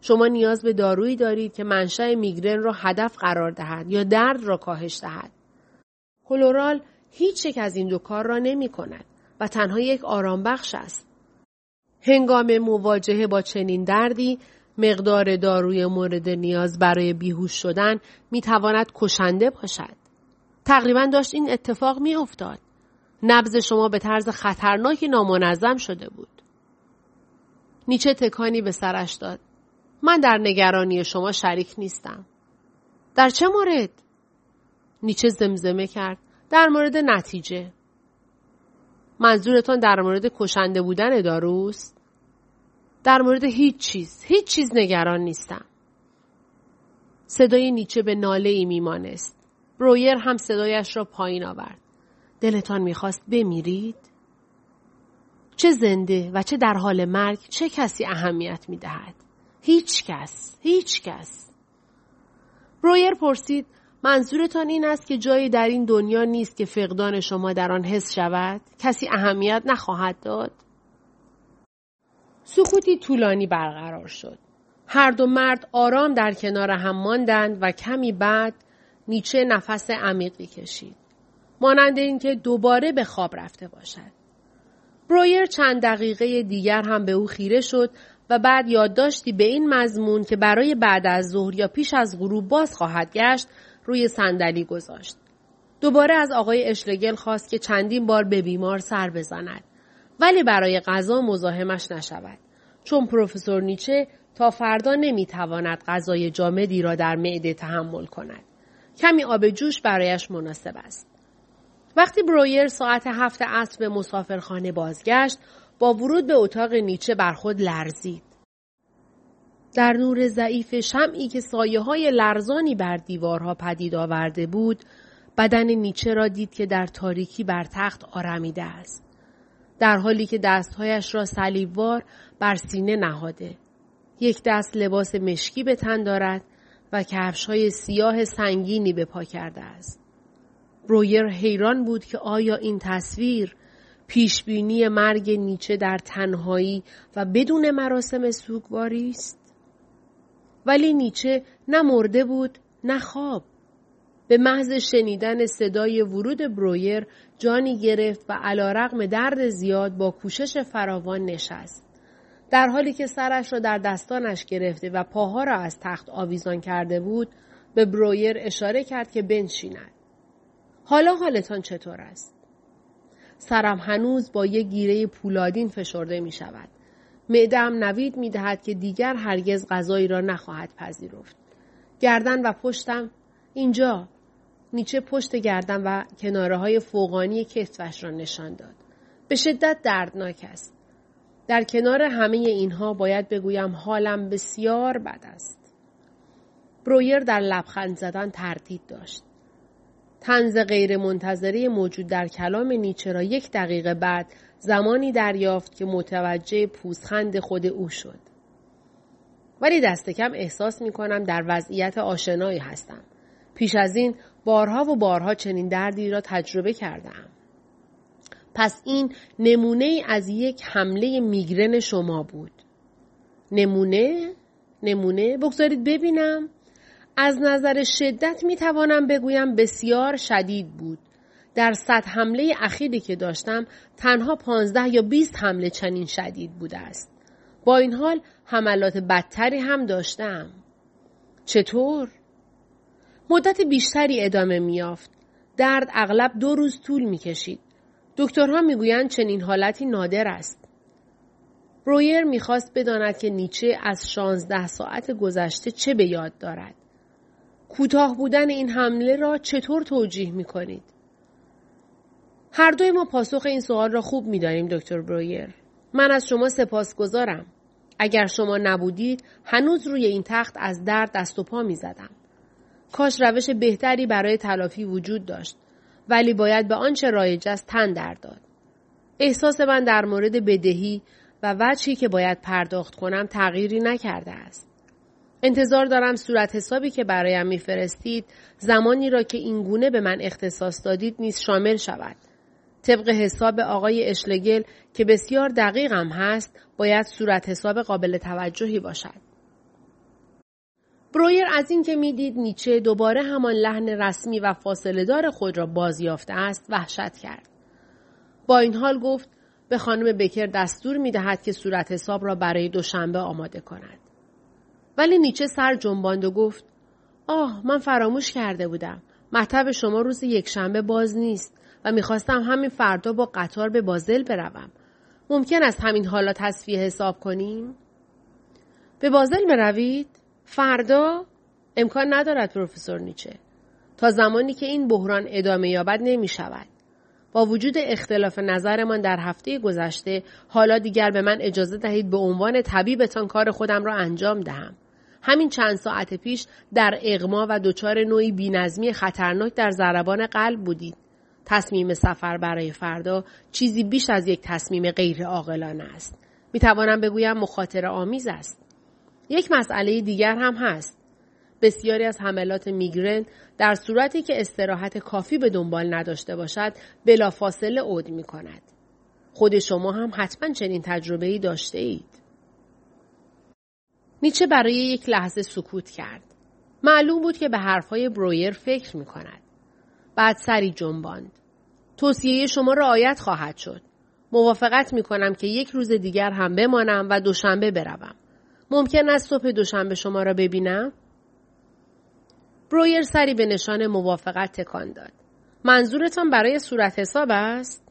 شما نیاز به دارویی دارید که منشأ میگرن را هدف قرار دهد یا درد را کاهش دهد. کلورال هیچ یک از این دو کار را نمی کند و تنها یک آرام بخش است. هنگام مواجهه با چنین دردی مقدار داروی مورد نیاز برای بیهوش شدن می تواند کشنده باشد. تقریبا داشت این اتفاق می افتاد. نبز شما به طرز خطرناکی نامنظم شده بود. نیچه تکانی به سرش داد. من در نگرانی شما شریک نیستم. در چه مورد؟ نیچه زمزمه کرد. در مورد نتیجه. منظورتان در مورد کشنده بودن داروست؟ در مورد هیچ چیز. هیچ چیز نگران نیستم. صدای نیچه به ناله ای میمانست. برویر هم صدایش را پایین آورد. دلتان می‌خواست بمیرید؟ چه زنده و چه در حال مرگ چه کسی اهمیت می‌دهد؟ هیچ کس. هیچ کس. برویر پرسید منظورتان این است که جایی در این دنیا نیست که فقدان شما در آن حس شود؟ کسی اهمیت نخواهد داد؟ سکوتی طولانی برقرار شد. هر دو مرد آرام در کنار هم ماندند و کمی بعد نیچه نفس عمیقی کشید. مانند اینکه دوباره به خواب رفته باشد. برویر چند دقیقه دیگر هم به او خیره شد و بعد یادداشتی به این مضمون که برای بعد از ظهر یا پیش از غروب باز خواهد گشت روی صندلی گذاشت. دوباره از آقای اشلگل خواست که چندین بار به بیمار سر بزند. ولی برای غذا مزاحمش نشود. چون پروفسور نیچه تا فردا نمی‌تواند غذای جامدی را در معده تحمل کند. کمی آب جوش برایش مناسب است. وقتی برویر ساعت هفت عصر به مسافرخانه بازگشت با ورود به اتاق نیچه بر خود لرزید. در نور ضعیف شمعی که سایه های لرزانی بر دیوارها پدید آورده بود، بدن نیچه را دید که در تاریکی بر تخت آرمیده است. در حالی که دستهایش را صلیبوار بر سینه نهاده. یک دست لباس مشکی به تن دارد و کفش های سیاه سنگینی به پا کرده است. برویر حیران بود که آیا این تصویر پیشبینی مرگ نیچه در تنهایی و بدون مراسم سوگواری است؟ ولی نیچه نه مرده بود نه خواب. به محض شنیدن صدای ورود برویر جانی گرفت و علا رقم درد زیاد با کوشش فراوان نشست. در حالی که سرش را در دستانش گرفته و پاها را از تخت آویزان کرده بود به برویر اشاره کرد که بنشیند. حالا حالتان چطور است؟ سرم هنوز با یک گیره پولادین فشرده می شود. معدم نوید می دهد که دیگر هرگز غذایی را نخواهد پذیرفت. گردن و پشتم اینجا نیچه پشت گردن و کناره های فوقانی کتفش را نشان داد. به شدت دردناک است. در کنار همه اینها باید بگویم حالم بسیار بد است. برویر در لبخند زدن تردید داشت. تنز غیر منتظره موجود در کلام نیچه را یک دقیقه بعد زمانی دریافت که متوجه پوزخند خود او شد. ولی دست کم احساس می کنم در وضعیت آشنایی هستم. پیش از این بارها و بارها چنین دردی را تجربه کردم. پس این نمونه از یک حمله میگرن شما بود. نمونه؟ نمونه؟ بگذارید ببینم. از نظر شدت می توانم بگویم بسیار شدید بود. در صد حمله اخیری که داشتم تنها پانزده یا بیست حمله چنین شدید بوده است. با این حال حملات بدتری هم داشتم. چطور؟ مدت بیشتری ادامه میافت. درد اغلب دو روز طول می کشید. دکترها می‌گویند چنین حالتی نادر است. برویر می‌خواست بداند که نیچه از شانزده ساعت گذشته چه به یاد دارد. کوتاه بودن این حمله را چطور توجیه می کنید؟ هر دوی ما پاسخ این سوال را خوب می‌دانیم دکتر برویر. من از شما سپاسگزارم. اگر شما نبودید هنوز روی این تخت از درد دست و پا می. کاش روش بهتری برای تلافی وجود داشت ولی باید به آنچه رایج است تن در داد. احساس من در مورد بدهی و وجهی که باید پرداخت کنم تغییری نکرده است. انتظار دارم صورت حسابی که برایم میفرستید زمانی را که این گونه به من اختصاص دادید نیز شامل شود. طبق حساب آقای اشلگل که بسیار دقیقم هست باید صورت حساب قابل توجهی باشد. برویر از اینکه می‌دید نیچه دوباره همان لحن رسمی و فاصله دار خود را بازیافته است وحشت کرد. با این حال گفت به خانم بکر دستور می دهد که صورت حساب را برای دوشنبه آماده کند. ولی نیچه سر جنباند و گفت آه من فراموش کرده بودم. مطب شما روز یکشنبه باز نیست و می‌خواستم همین فردا با قطار به بازل بروم. ممکن است همین حالا تصفیه حساب کنیم؟ به بازل بروید؟ فردا؟ امکان ندارد پروفسور نیچه. تا زمانی که این بحران ادامه یابد نمی شود. با وجود اختلاف نظرمان در هفته گذشته حالا دیگر به من اجازه دهید به عنوان طبیبتان کار خودم را انجام دهم. همین چند ساعت پیش در اغما و دچار نوعی بینظمی خطرناک در ضربان قلب بودید. تصمیم سفر برای فردا چیزی بیش از یک تصمیم غیر عاقلانه است. می توانم بگویم مخاطره آمیز است. یک مسئله دیگر هم هست. بسیاری از حملات میگرن در صورتی که استراحت کافی به دنبال نداشته باشد بلافاصله عود می کند. خود شما هم حتما چنین تجربه ای داشته اید. نیچه برای یک لحظه سکوت کرد. معلوم بود که به حرفهای برویر فکر می کند. بعد سری جنباند. توصیه شما رعایت خواهد شد. موافقت می کنم که یک روز دیگر هم بمانم و دوشنبه بروم. ممکن است صبح دوشنبه شما را ببینم؟ برویر سری به نشان موافقت تکان داد. منظورتان برای صورت حساب است؟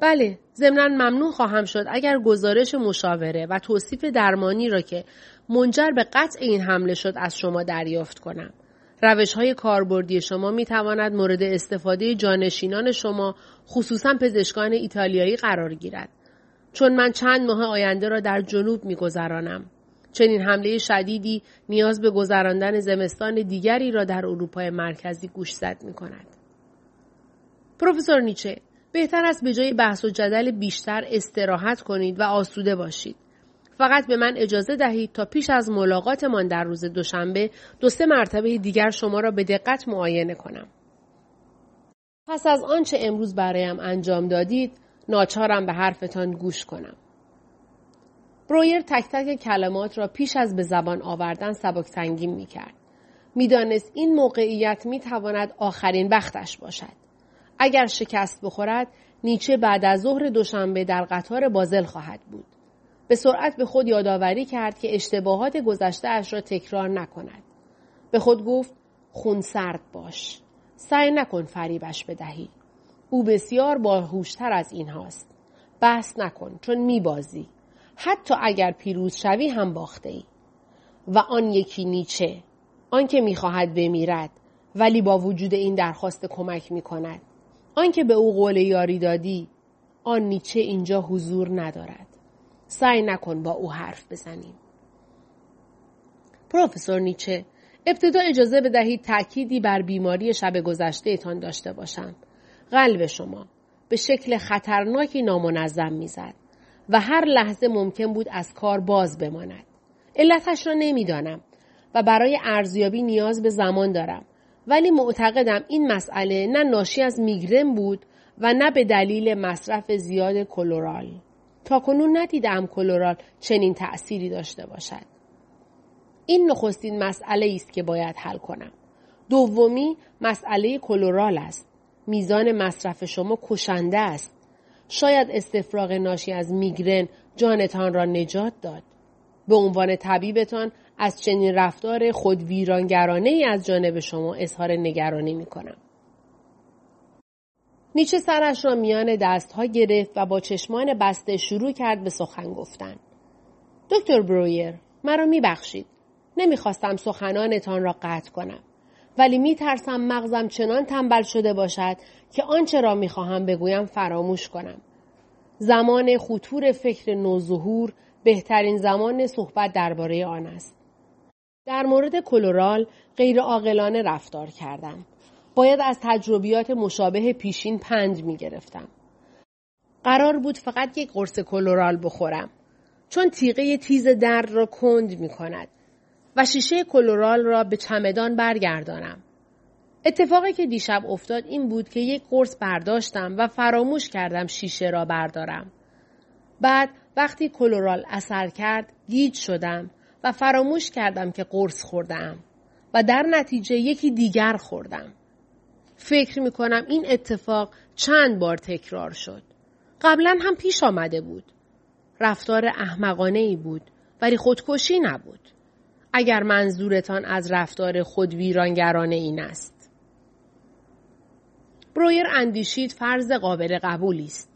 بله، ضمنا ممنون خواهم شد اگر گزارش مشاوره و توصیف درمانی را که منجر به قطع این حمله شد از شما دریافت کنم. روش های کاربردی شما می تواند مورد استفاده جانشینان شما خصوصا پزشکان ایتالیایی قرار گیرد. چون من چند ماه آینده را در جنوب می گذرانم. چنین حمله شدیدی نیاز به گذراندن زمستان دیگری را در اروپای مرکزی گوشزد می کند. پروفسور نیچه بهتر است به جای بحث و جدل بیشتر استراحت کنید و آسوده باشید. فقط به من اجازه دهید تا پیش از ملاقاتمان در روز دوشنبه دو سه مرتبه دیگر شما را به دقت معاینه کنم. پس از آنچه امروز برایم انجام دادید ناچارم به حرفتان گوش کنم. برویر تک تک کلمات را پیش از به زبان آوردن سبک سنگین می کرد. می‌دانست این موقعیت می تواند آخرین بختش باشد. اگر شکست بخورد نیچه بعد از ظهر دوشنبه در قطار بازل خواهد بود. به سرعت به خود یادآوری کرد که اشتباهات گذشته اش را تکرار نکند. به خود گفت خون سرد باش. سعی نکن فریبش بدهی. او بسیار باهوشتر از این هاست. بحث نکن چون میبازی. حتی اگر پیروز شوی هم باخته ای. و آن یکی نیچه آنکه می‌خواهد بمیرد ولی با وجود این درخواست کمک می کند. آنکه به او قول یاری دادی آن نیچه اینجا حضور ندارد. سعی نکن با او حرف بزنیم. پروفسور نیچه ابتدا اجازه بدهید تأکیدی بر بیماری شب گذشته تان داشته باشم. قلب شما به شکل خطرناکی نامنظم می‌زد. و هر لحظه ممکن بود از کار باز بماند. علتش را نمی‌دانم و برای ارزیابی نیاز به زمان دارم. ولی معتقدم این مسئله نه ناشی از میگرن بود و نه به دلیل مصرف زیاد کلورال. تا کنون ندیدم کلورال چنین تأثیری داشته باشد. این نخستین مسئله است که باید حل کنم. دومی مسئله کلورال است. میزان مصرف شما کشنده است. شاید استفراغ ناشی از میگرن جانتان را نجات داد. به عنوان طبیبتان از چنین رفتار خود ویرانگرانه ای از جانب شما اظهار نگرانی می کنم. نیچه سرش را میان دستها گرفت و با چشمان بسته شروع کرد به سخن گفتن. دکتر برویر مرا میبخشید نمی‌خواستم سخنانتان را قطع کنم ولی میترسم مغزم چنان تنبل شده باشد که آنچه را می‌خواهم بگویم فراموش کنم. زمان خطور فکر نوظهور بهترین زمان صحبت درباره آن است. در مورد کلورال غیر عاقلانه رفتار کردم. باید از تجربیات مشابه پیشین پند می گرفتم. قرار بود فقط یک قرص کلورال بخورم چون تیغه تیز درد را کند می کند و شیشه کلورال را به چمدان برگردانم. اتفاقی که دیشب افتاد این بود که یک قرص برداشتم و فراموش کردم شیشه را بردارم. بعد وقتی کلورال اثر کرد گیج شدم و فراموش کردم که قرص خوردم و در نتیجه یکی دیگر خوردم. فکر می کنم این اتفاق چند بار تکرار شد. قبلا هم پیش آمده بود. رفتار احمقانه ای بود ولی خودکشی نبود. اگر منظورتان از رفتار خود ویرانگرانه این است. برویر اندیشید فرض قابل قبولی است.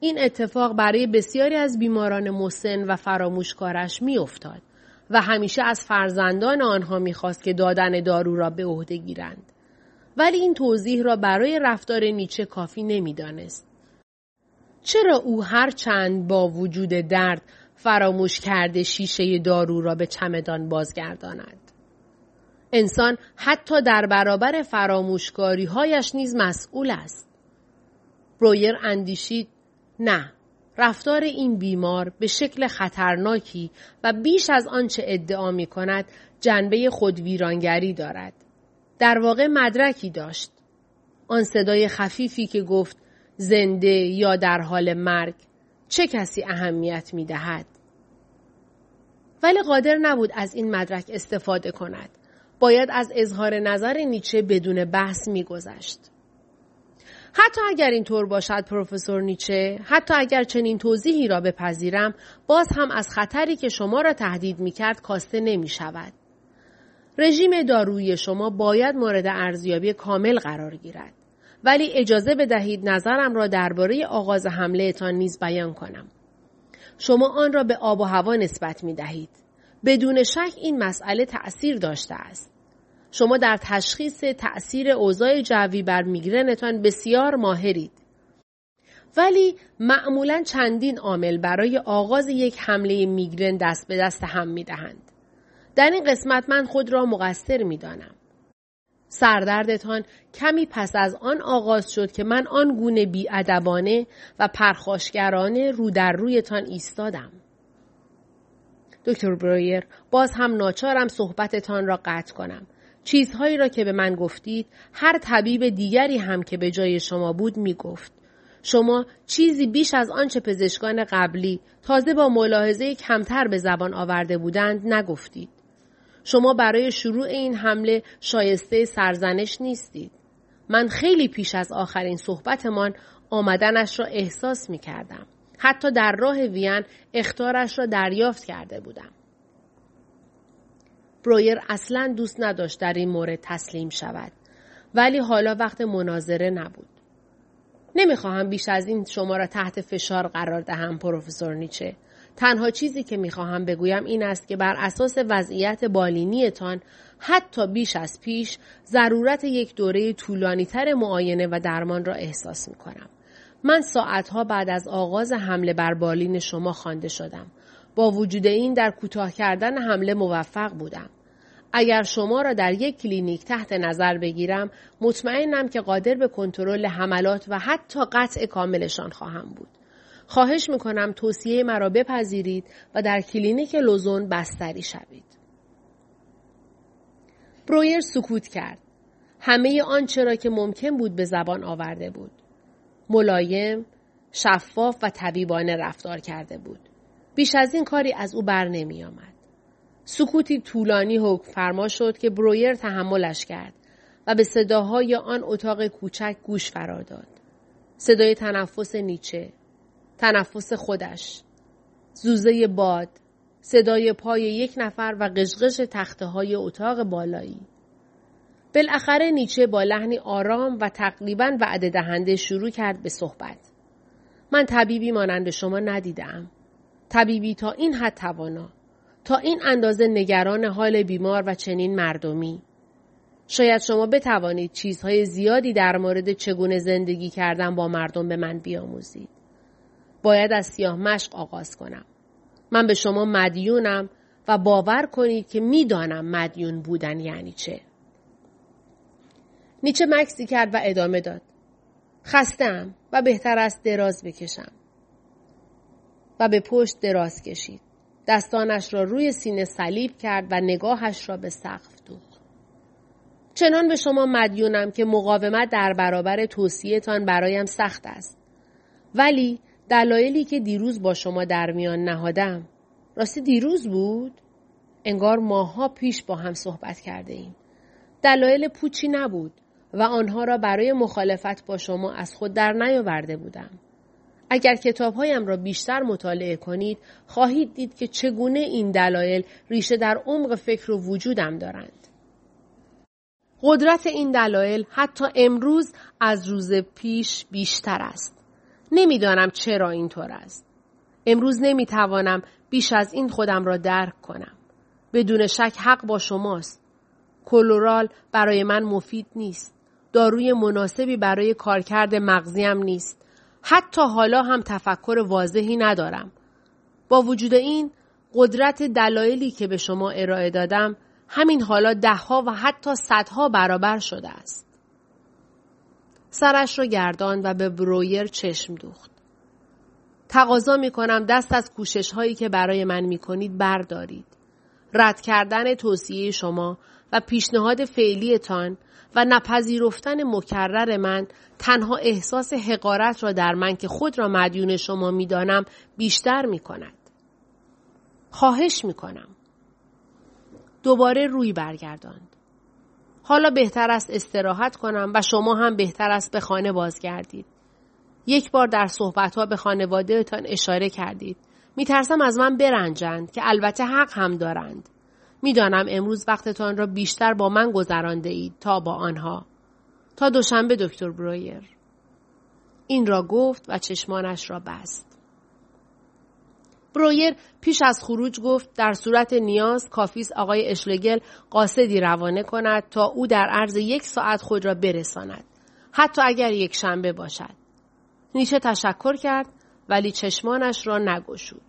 این اتفاق برای بسیاری از بیماران مسن و فراموشکارش میافتاد و همیشه از فرزندان آنها می‌خواست که دادن دارو را به عهده گیرند. ولی این توضیح را برای رفتار نیچه کافی نمی‌دانست. چرا او هر چند با وجود درد فراموش کرده شیشه دارو را به چمدان بازگرداند؟ انسان حتی در برابر فراموشکاری هایش نیز مسئول است. برویر اندیشید نه رفتار این بیمار به شکل خطرناکی و بیش از آنچه ادعا می کند جنبه خودویرانگری دارد. در واقع مدرکی داشت. آن صدای خفیفی که گفت زنده یا در حال مرگ چه کسی اهمیت می دهد؟ ولی قادر نبود از این مدرک استفاده کند. باید از اظهار نظر نیچه بدون بحث میگذشت. حتی اگر اینطور باشد پروفسور نیچه حتی اگر چنین توضیحی را بپذیرم باز هم از خطری که شما را تهدید می کرد کاسته نمی شود. رژیم دارویی شما باید مورد ارزیابی کامل قرار گیرد. ولی اجازه بدهید نظرم را درباره آغاز حمله تان نیز بیان کنم. شما آن را به آب و هوا نسبت می دهید. بدون شک این مسئله تأثیر داشته است. شما در تشخیص تأثیر اوضاع جوی بر میگرنتان بسیار ماهرید. ولی معمولا چندین عامل برای آغاز یک حمله میگرن دست به دست هم می دهند. در این قسمت من خود را مقصر می دانم. سردردتان کمی پس از آن آغاز شد که من آن گونه بیادبانه و پرخاشگرانه رو در رویتان ایستادم. دکتر برویر باز هم ناچارم صحبتتان را قطع کنم. چیزهایی را که به من گفتید هر طبیب دیگری هم که به جای شما بود می گفت. شما چیزی بیش از آنچه پزشکان قبلی تازه با ملاحظه کمتر به زبان آورده بودند نگفتید. شما برای شروع این حمله شایسته سرزنش نیستید. من خیلی پیش از آخرین صحبتمان آمدنش را احساس می کردم. حتی در راه وین اختارش را دریافت کرده بودم. برویر اصلا دوست نداشت در این مورد تسلیم شود. ولی حالا وقت مناظره نبود. نمی‌خواهم بیش از این شما را تحت فشار قرار دهم پروفسور نیچه. تنها چیزی که می‌خواهم بگویم این است که بر اساس وضعیت بالینیتان حتی بیش از پیش ضرورت یک دوره طولانیتر معاینه و درمان را احساس می‌کنم. من ساعتها بعد از آغاز حمله بر بالین شما خوانده شدم. با وجود این در کوتاه کردن حمله موفق بودم. اگر شما را در یک کلینیک تحت نظر بگیرم مطمئنم که قادر به کنترل حملات و حتی قطع کاملشان خواهم بود. خواهش می‌کنم توصیه مرا بپذیرید و در کلینیک لوزان بستری شوید. برویر سکوت کرد. همه آنچه را که ممکن بود به زبان آورده بود. ملایم، شفاف و طبیبانه رفتار کرده بود. بیش از این کاری از او بر نمی آمد. سکوتی طولانی حکم فرما شد که برویر تحملش کرد و به صداهای آن اتاق کوچک گوش فرا داد. صدای تنفس نیچه، تنفس خودش، زوزه باد، صدای پای یک نفر و قشقش تخته های اتاق بالایی. بالاخره نیچه با لحنی آرام و تقریبا وعده دهنده شروع کرد به صحبت. من طبیبی مانند شما ندیدم. طبیبی تا این حد توانا. تا این اندازه نگران حال بیمار و چنین مردمی شاید شما بتوانید چیزهای زیادی در مورد چگونه زندگی کردن با مردم به من بیاموزید. باید از سیاه مشق آغاز کنم. من به شما مدیونم و باور کنید که می‌دانم مدیون بودن یعنی چه. نیچه مکسی کرد و ادامه داد. خستم و بهتر است دراز بکشم. و به پشت دراز کشید. دستانش را روی سینه صلیب کرد و نگاهش را به سقف دوخت. چنان به شما مدیونم که مقاومت در برابر توصیهتان برایم سخت است. ولی دلایلی که دیروز با شما در میان نهادم راستی دیروز بود؟ انگار ماها پیش با هم صحبت کرده ایم. دلایل پوچی نبود و آنها را برای مخالفت با شما از خود در نیاورده بودم. اگر کتابهایم را بیشتر مطالعه کنید خواهید دید که چگونه این دلایل ریشه در عمق فکر و وجودم دارند. قدرت این دلایل حتی امروز از روز پیش بیشتر است. نمی‌دانم چرا اینطور است. امروز نمی‌توانم بیش از این خودم را درک کنم. بدون شک حق با شماست. کلورال برای من مفید نیست. داروی مناسبی برای کارکرد مغزیم نیست. حتی حالا هم تفکر واضحی ندارم. با وجود این قدرت دلایلی که به شما ارائه دادم همین حالا دهها و حتی صدها برابر شده است. سرش را گردان و به برویر چشم دوخت. تقاضا می کنم دست از کوشش هایی که برای من می کنید بردارید. رد کردن توصیه شما و پیشنهاد فعلیتان و نپذیرفتن مکرر من تنها احساس حقارت را در من که خود را مدیون شما می‌دانم بیشتر می کند. خواهش می کنم. دوباره روی برگرداند. حالا بهتر است استراحت کنم و شما هم بهتر است به خانه بازگردید. یک بار در صحبتها به خانوادهتان اشاره کردید. میترسم از من برنجند که البته حق هم دارند. می‌دانم امروز وقتتان را بیشتر با من گذرانده اید تا با آنها. تا دوشنبه دکتر برویر. این را گفت و چشمانش را بست. برویر پیش از خروج گفت در صورت نیاز کافیست آقای اشلگل قاصدی روانه کند تا او در عرض یک ساعت خود را برساند. حتی اگر یک شنبه باشد. نیچه تشکر کرد ولی چشمانش را نگشود.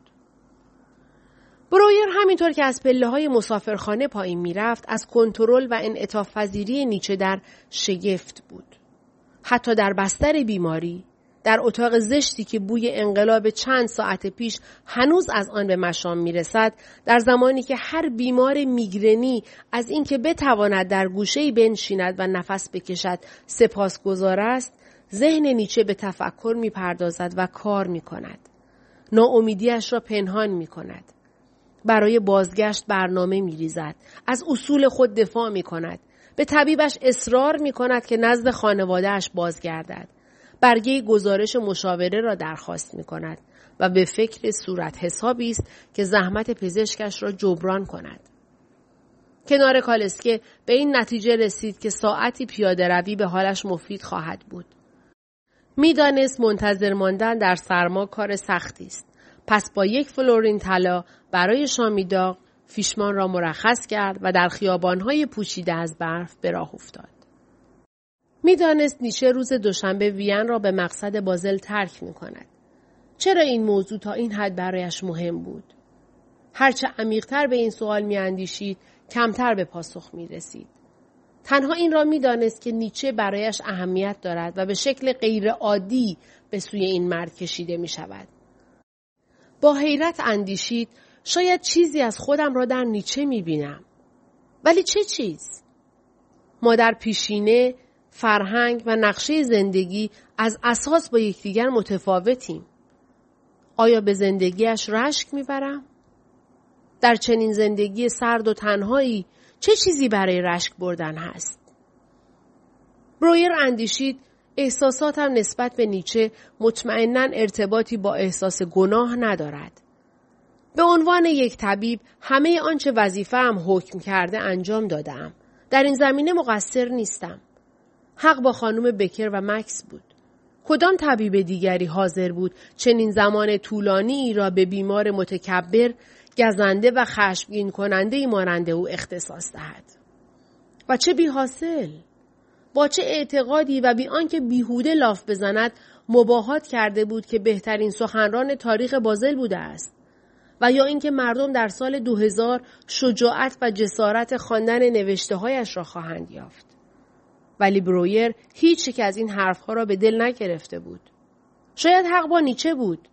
برویر همینطور که از پله های مسافرخانه پایین می‌رفت از کنترل و انعطاف پذیری نیچه در شگفت بود. حتی در بستر بیماری در اتاق زشتی که بوی انقلاب چند ساعت پیش هنوز از آن به مشام می‌رسد در زمانی که هر بیمار میگرنی از اینکه بتواند در گوشه بنشیند و نفس بکشد سپاسگزار است ذهن نیچه به تفکر می‌پردازد و کار می‌کند ناامیدیش را پنهان می‌کند برای بازگشت برنامه می ریزد. از اصول خود دفاع می کند. به طبیبش اصرار می کند که نزد خانوادهش بازگردد. برگه گزارش مشاوره را درخواست می کند و به فکر صورت حسابی است که زحمت پزشکش را جبران کند. کنار کالسکه به این نتیجه رسید که ساعتی پیاده روی به حالش مفید خواهد بود. می‌دانست منتظر ماندن در سرما کار سختی است. پس با یک فلورین طلا برای شامیداغ فیشمان را مرخص کرد و در خیابانهای پوشیده از برف به راه افتاد. می‌دانست نیچه روز دوشنبه وین را به مقصد بازل ترک می کند. چرا این موضوع تا این حد برایش مهم بود؟ هرچه عمیقتر به این سوال می اندیشید، کمتر به پاسخ می رسید. تنها این را می‌دانست که نیچه برایش اهمیت دارد و به شکل غیرعادی به سوی این مرد کشیده می شود. با حیرت اندیشید شاید چیزی از خودم را در نیچه می بینم. ولی چه چیز؟ ما در پیشینه، فرهنگ و نقشه زندگی از اساس با یکدیگر متفاوتیم. آیا به زندگیش رشک می‌برم؟ در چنین زندگی سرد و تنهایی چه چیزی برای رشک بردن هست؟ برویر اندیشید احساساتم نسبت به نیچه مطمئنا ارتباطی با احساس گناه ندارد. به عنوان یک طبیب همه آنچه وظیفه هم حکم کرده انجام دادم. در این زمینه مقصر نیستم. حق با خانم بکر و مکس بود. کدام طبیب دیگری حاضر بود چنین زمان طولانی را به بیمار متکبر گزنده و خشمگین کننده او اختصاص دهد. و چه بی حاصل؟ با چه اعتقادی و بی آنکه بیهوده لاف بزند مباهات کرده بود که بهترین سخنران تاریخ بازل بوده است و یا اینکه مردم در سال 2000 شجاعت و جسارت خواندن نوشته هایش را خواهند یافت. ولی برویر هیچ یک از این حرفها را به دل نگرفته بود. شاید حق با نیچه بود.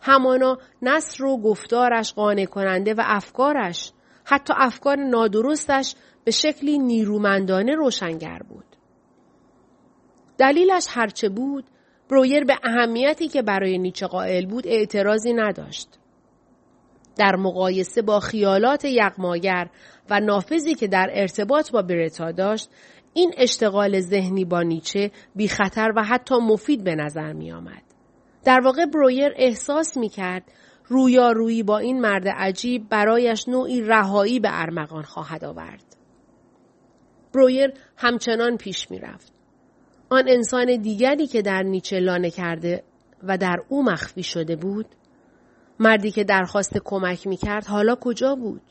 همانا نصر و گفتارش قانع کننده و افکارش حتی افکار نادرستش به شکلی نیرومندانه روشنگر بود. دلیلش هرچه بود برویر به اهمیتی که برای نیچه قائل بود اعتراضی نداشت. در مقایسه با خیالات یغماگر و نافذی که در ارتباط با برتا داشت این اشتغال ذهنی با نیچه بی خطر و حتی مفید به نظر می آمد. در واقع برویر احساس می کرد رویارویی با این مرد عجیب برایش نوعی رهایی به ارمغان خواهد آورد. برویر همچنان پیش می رفت. آن انسان دیگری که در نیچه لانه کرده و در او مخفی شده بود مردی که درخواست کمک می کرد حالا کجا بود؟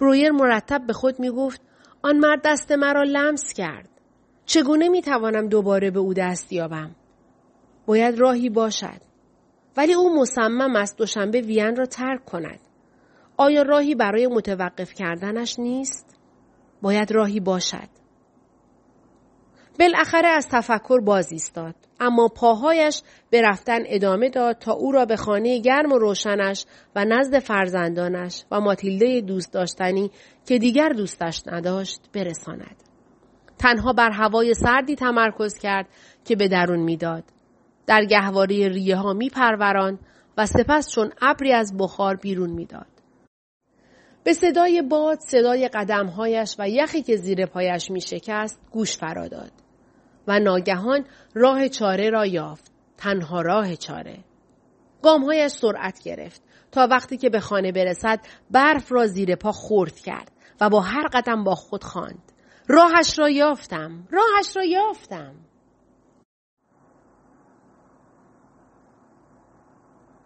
برویر مرتب به خود می گفت آن مرد دست مرا لمس کرد. چگونه می توانم دوباره به او دست یابم؟ باید راهی باشد. ولی او مصمم است دوشنبه وین را ترک کند. آیا راهی برای متوقف کردنش نیست؟ باید راهی باشد. بالاخره از تفکر باز ایستاد اما پاهایش به رفتن ادامه داد تا او را به خانه گرم و روشنش و نزد فرزندانش و ماتیلده دوست داشتنی که دیگر دوستش نداشت برساند. تنها بر هوای سردی تمرکز کرد که به درون می‌داد. در گهواره ریه ها می و سپس چون ابری از بخار بیرون می‌داد. به صدای باد، صدای قدمهایش و یخی که زیر پایش می شکست گوش فرا داد. و ناگهان راه چاره را یافت. تنها راه چاره. گامهایش سرعت گرفت تا وقتی که به خانه برسد برف را زیر پا خورد کرد و با هر قدم با خود خواند. راهش را یافتم. راهش را یافتم.